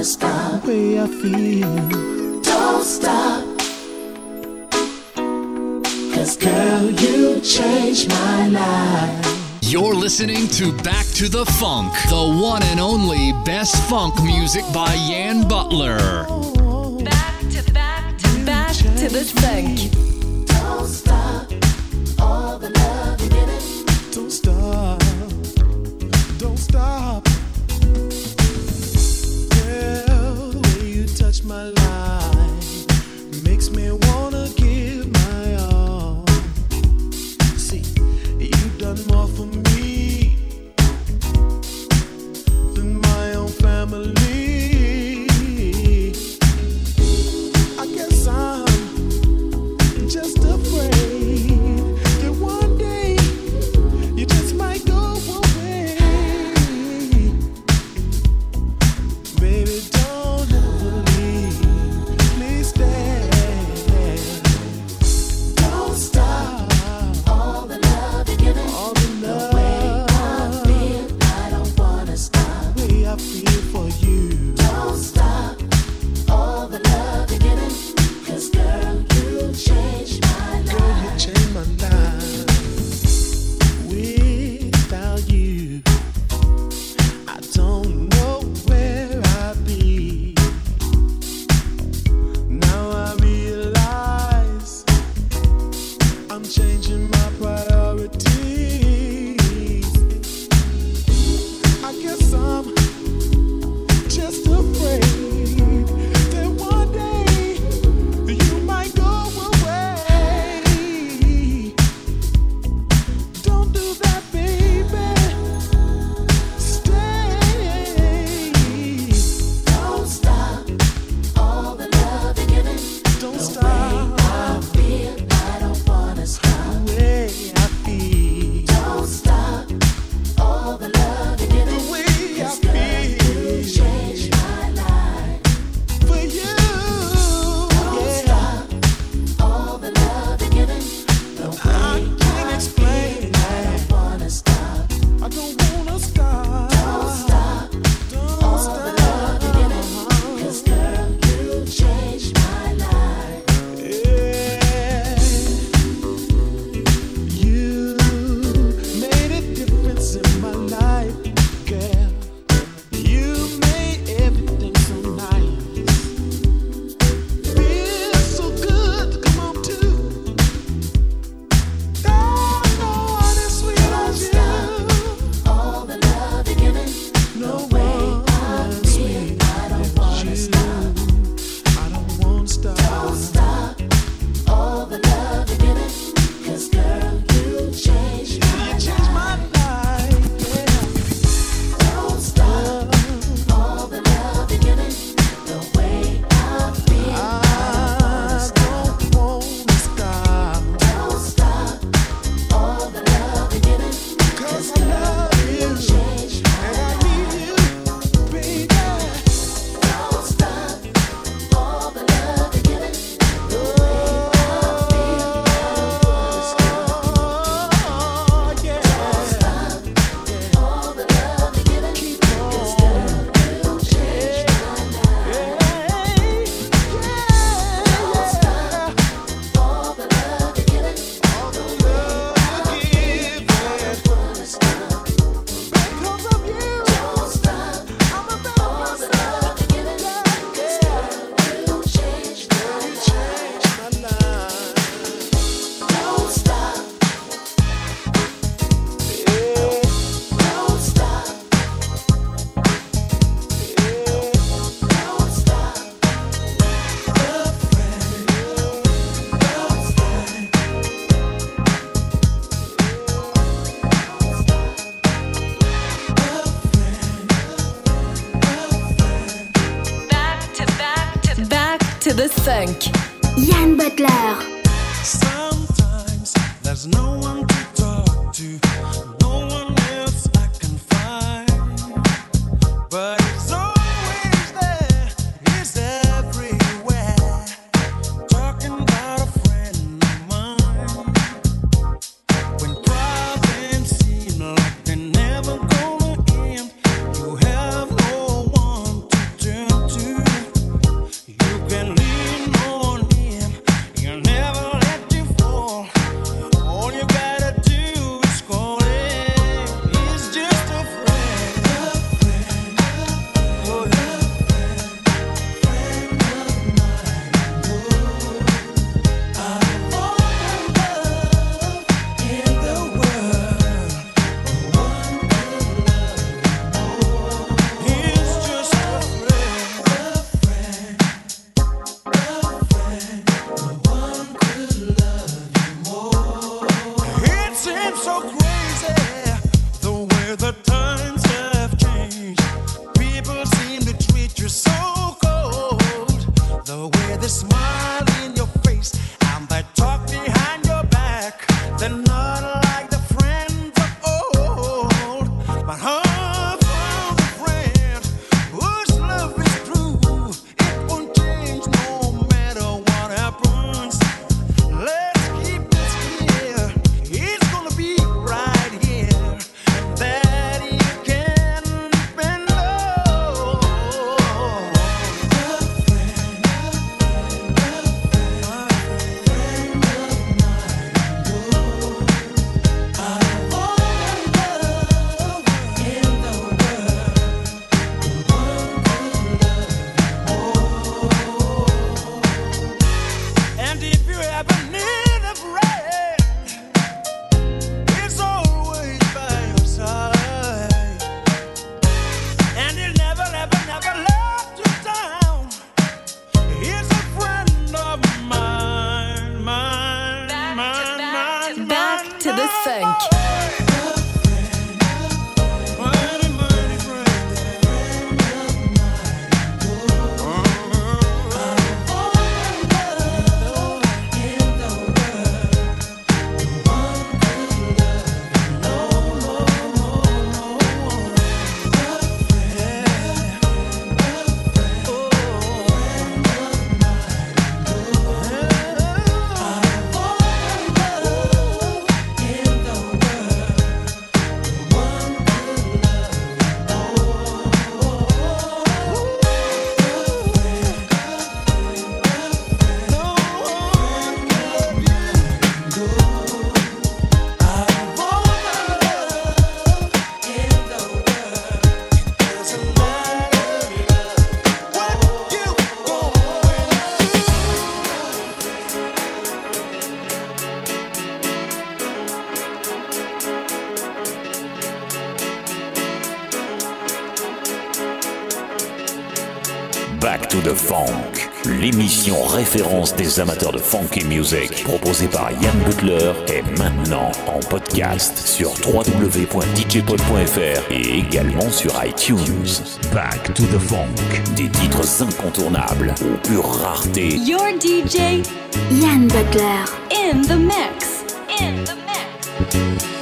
gonna stop. The way I feel. Don't stop. Cause girl, you changed my life. You're listening to Back to the Funk, the one and only best funk music by Yann Butler. Back to back to back to the funk. Don't stop all the love you're giving. Don't stop. Don't stop. in my life. girl. Référence des amateurs de funky music, proposée par Yann Butler, est maintenant en podcast sur www.djpod.fr et également sur iTunes. Back to the Funk, des titres incontournables aux pures raretés. Your DJ Yann Butler. in the mix. In the mix.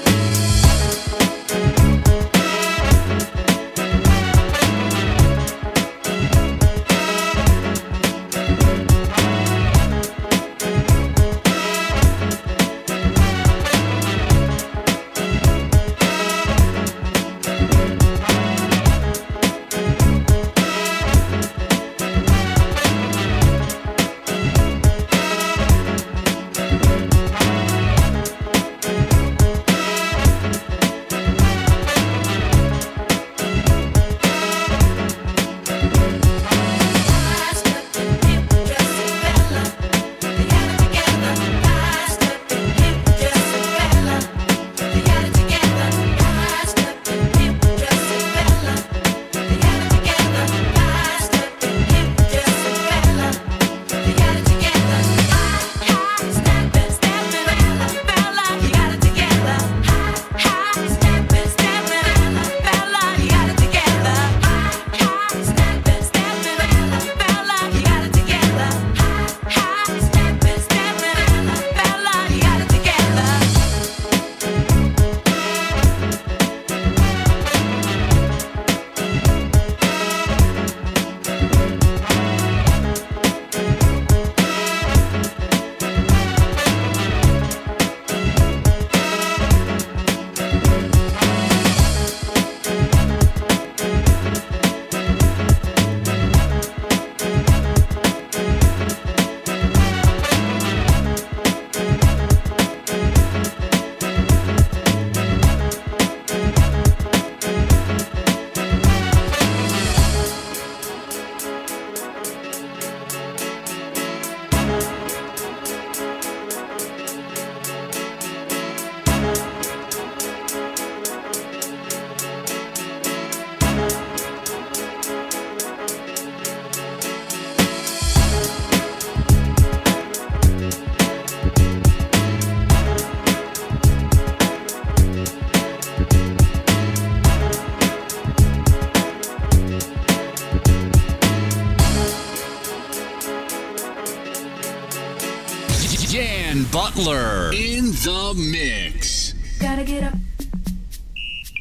Butler in the mix. Gotta get up.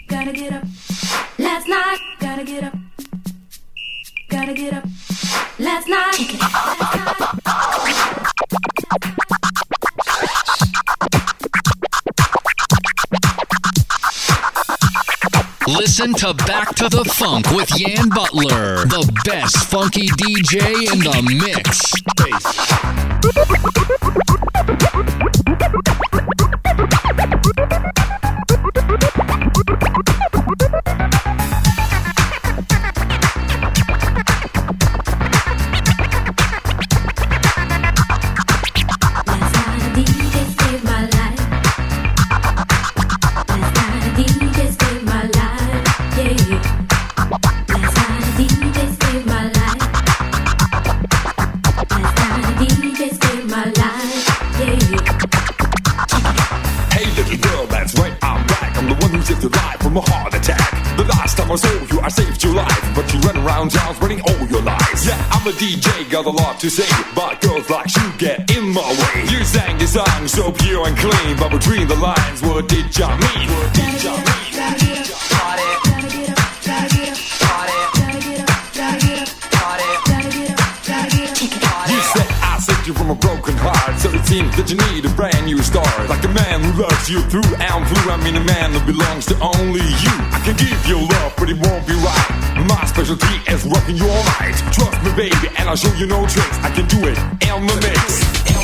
Gotta get up. Last night. Gotta get up. Gotta get up. Last night. Last night. Listen to Back to the Funk with Yann Butler, the best funky DJ in the mix. Last got a lot to say, but girls like you get in my way. You sang your song so pure and clean, but between the lines, what did you mean? What did you mean? It seems that you need a brand new start. Like a man who loves you through and through. I mean, a man who belongs to only you. I can give you love, but it won't be right. My specialty is rocking you all night. Trust me, baby, and I'll show you no tricks. I can do it. In the mix.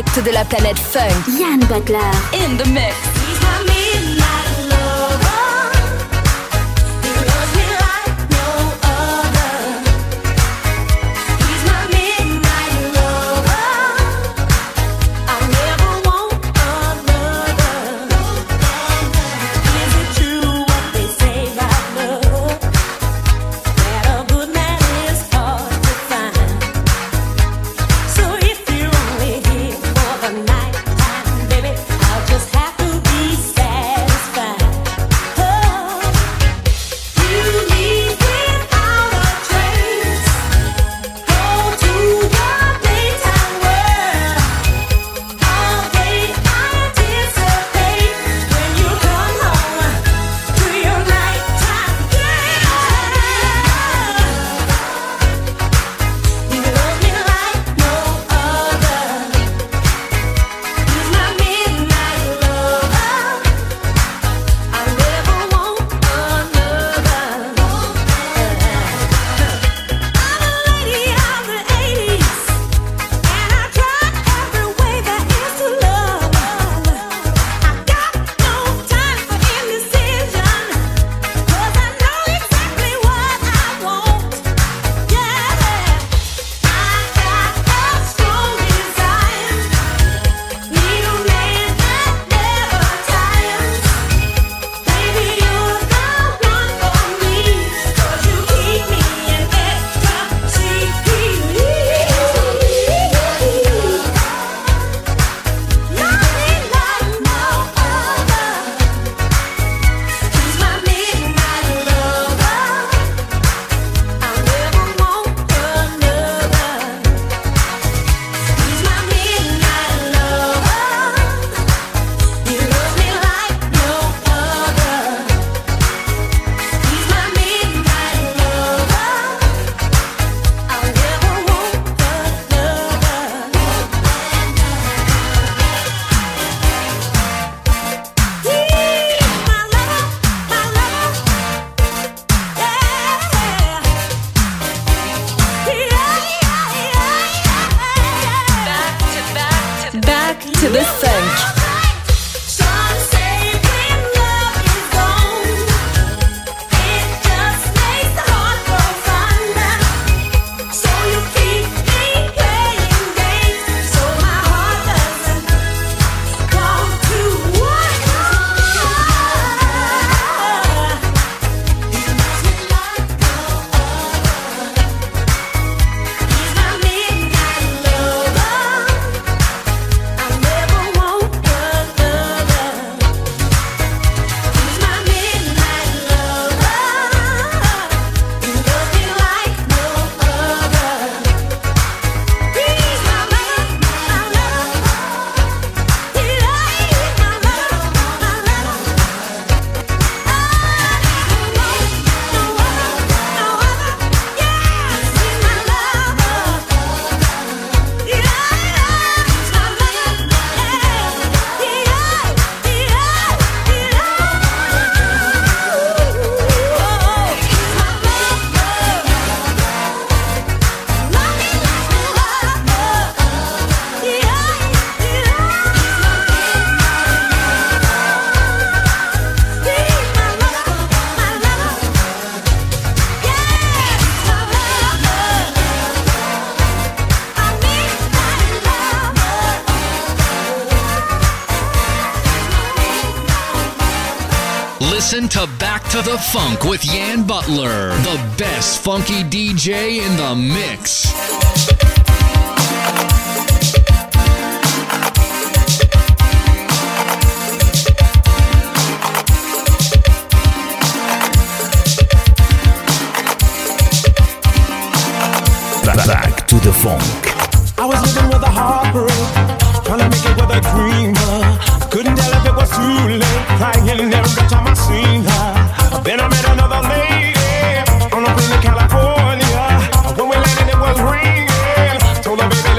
Direct de la planète funk. Yann Butler. In the mix. Listen to Back to the Funk with Yann Butler, the best funky DJ in the mix. Back to the funk. I was living with a heartbreak, trying to make it with a dream. uh, Couldn't tell if it was too late, crying every time I Then I met another lady on a plane to California. When we landed, it was raining. Told her, baby,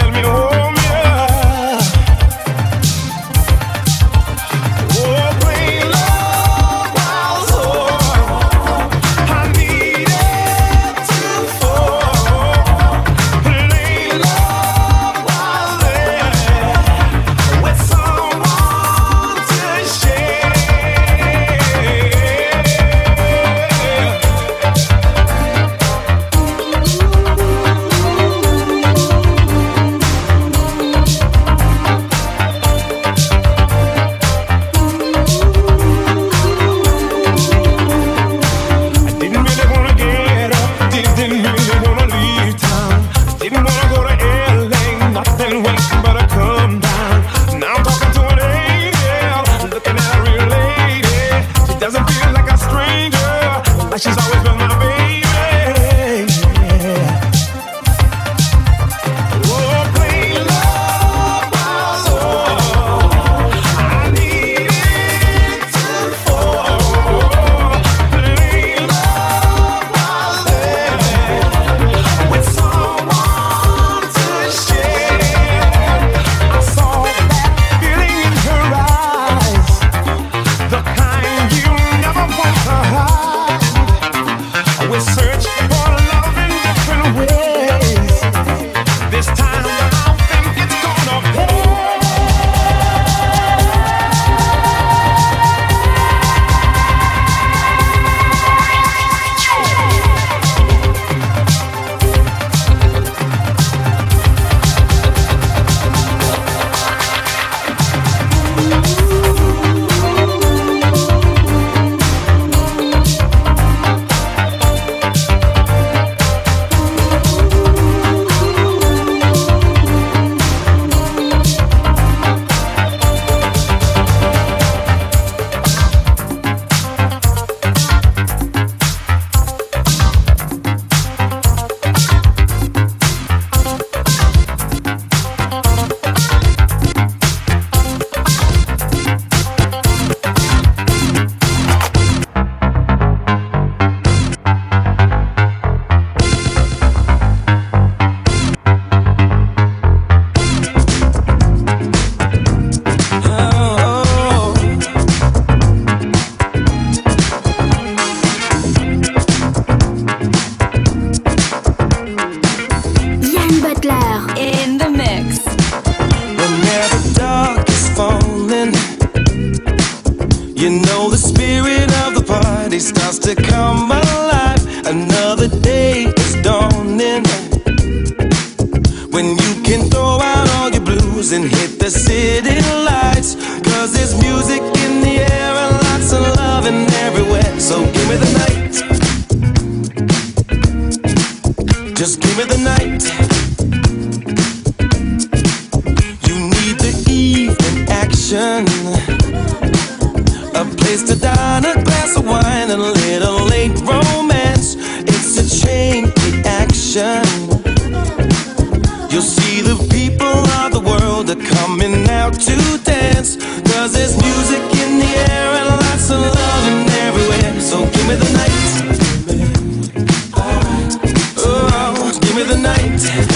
You'll see the people of the world are coming out to dance. Cause there's music in the air and lots of loving everywhere. So give me the night. Oh, give me the night.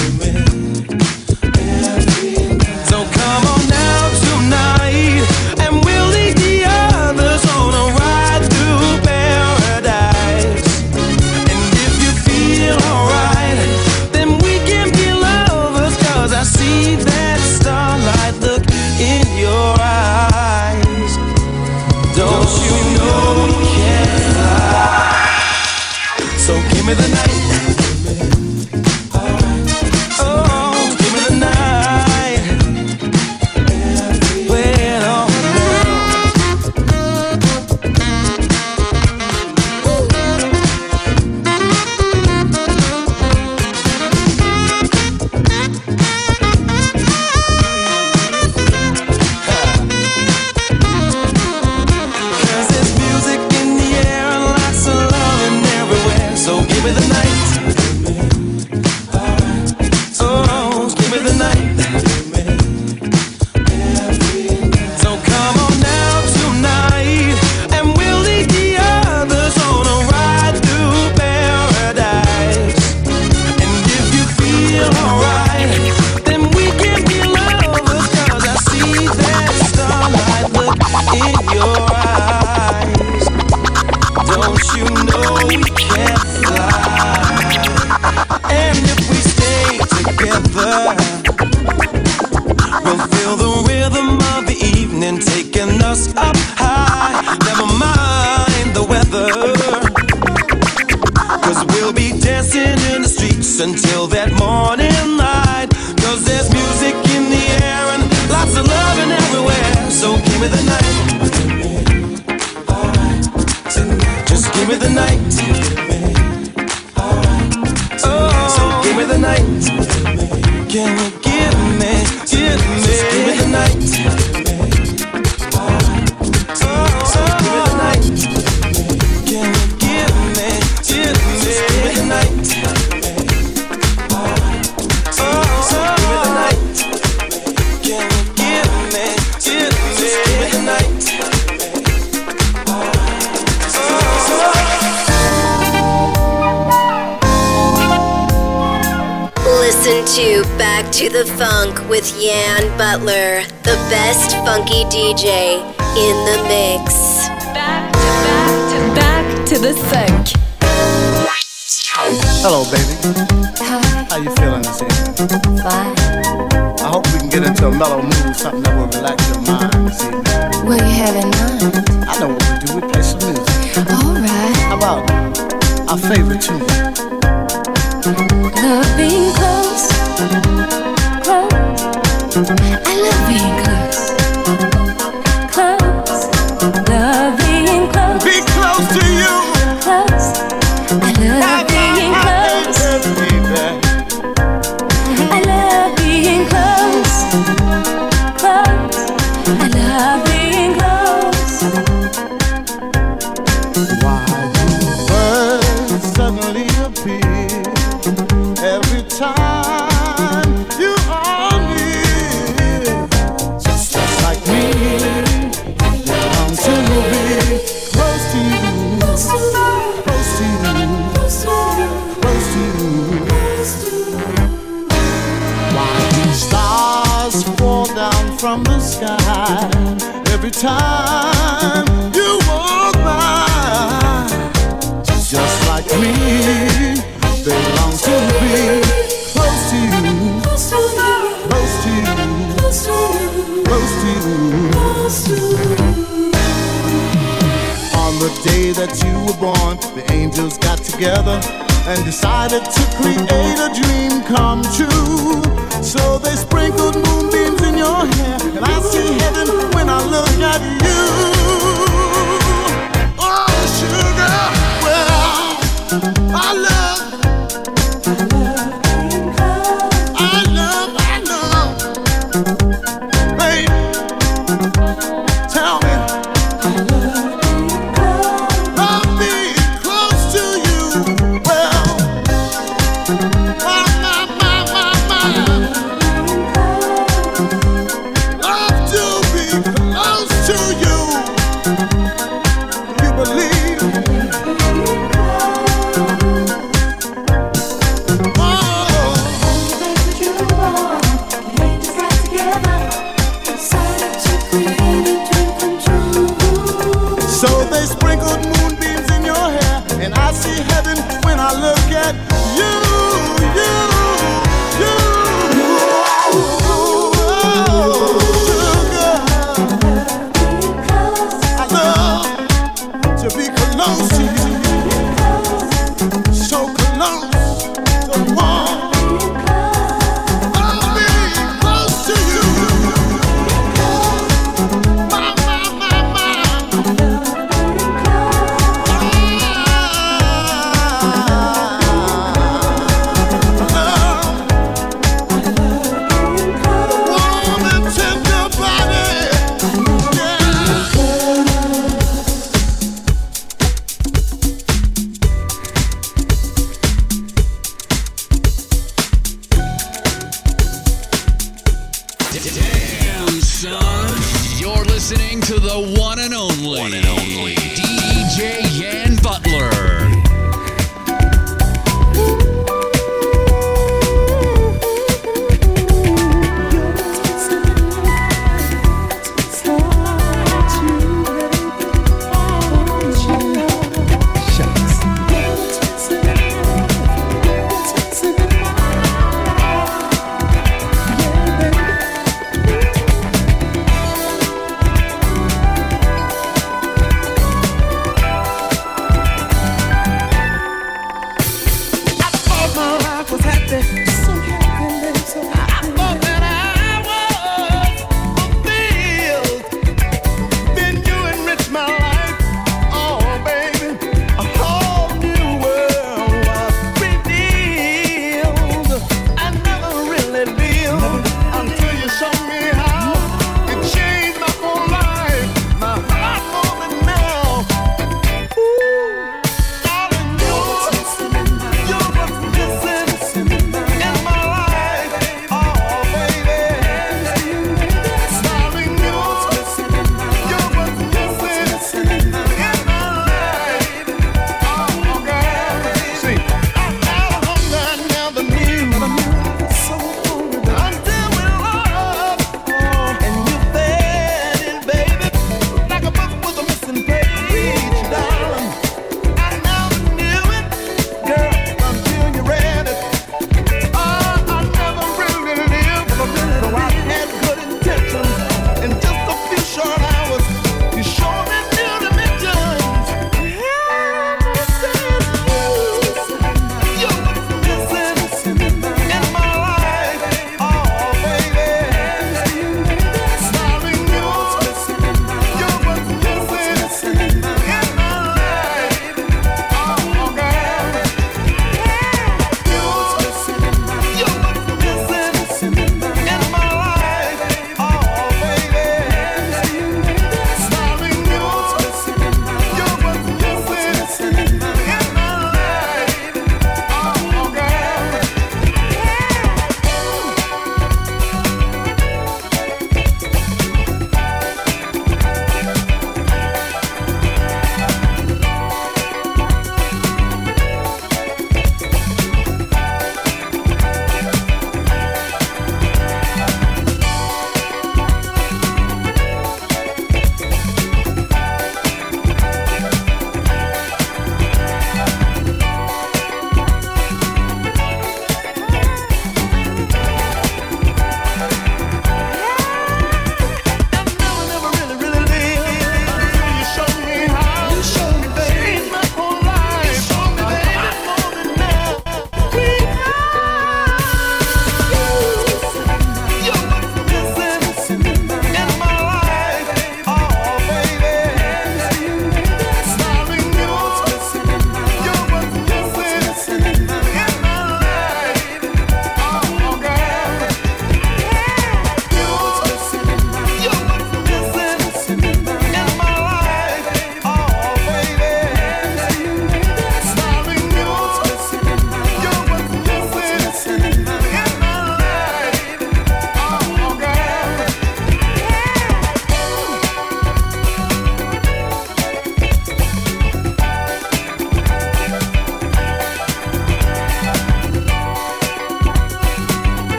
Listen to Back to the Funk with Yann Butler, the best funky DJ in the mix. Back to back to back to the funk. Hello, baby. Hi. How you feeling this evening? Fine. I hope we can get into a mellow mood, something that will relax your mind this evening. What you have in mind? I know what we do. We play some music. All right. How about our favorite tune? Loving time you walk by, just like me, they long to be close to you, close to you, close to you, close to you. Close to you. Close to you. On the day that you were born, the angels got together and decided to create a dream come true. So they sprinkled moonbeams in your hair, and I see heaven when I look at you. Oh, sugar, well, I love.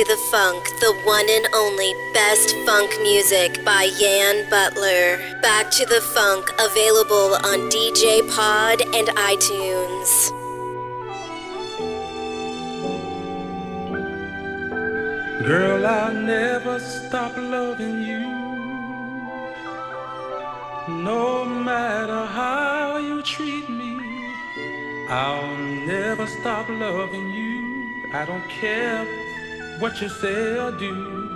To the Funk, the one and only best funk music by Yann Butler. Back to the Funk, available on DJ Pod and iTunes. Girl, I'll never stop loving you. No matter how you treat me, I'll never stop loving you. I don't care what you say or do.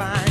Is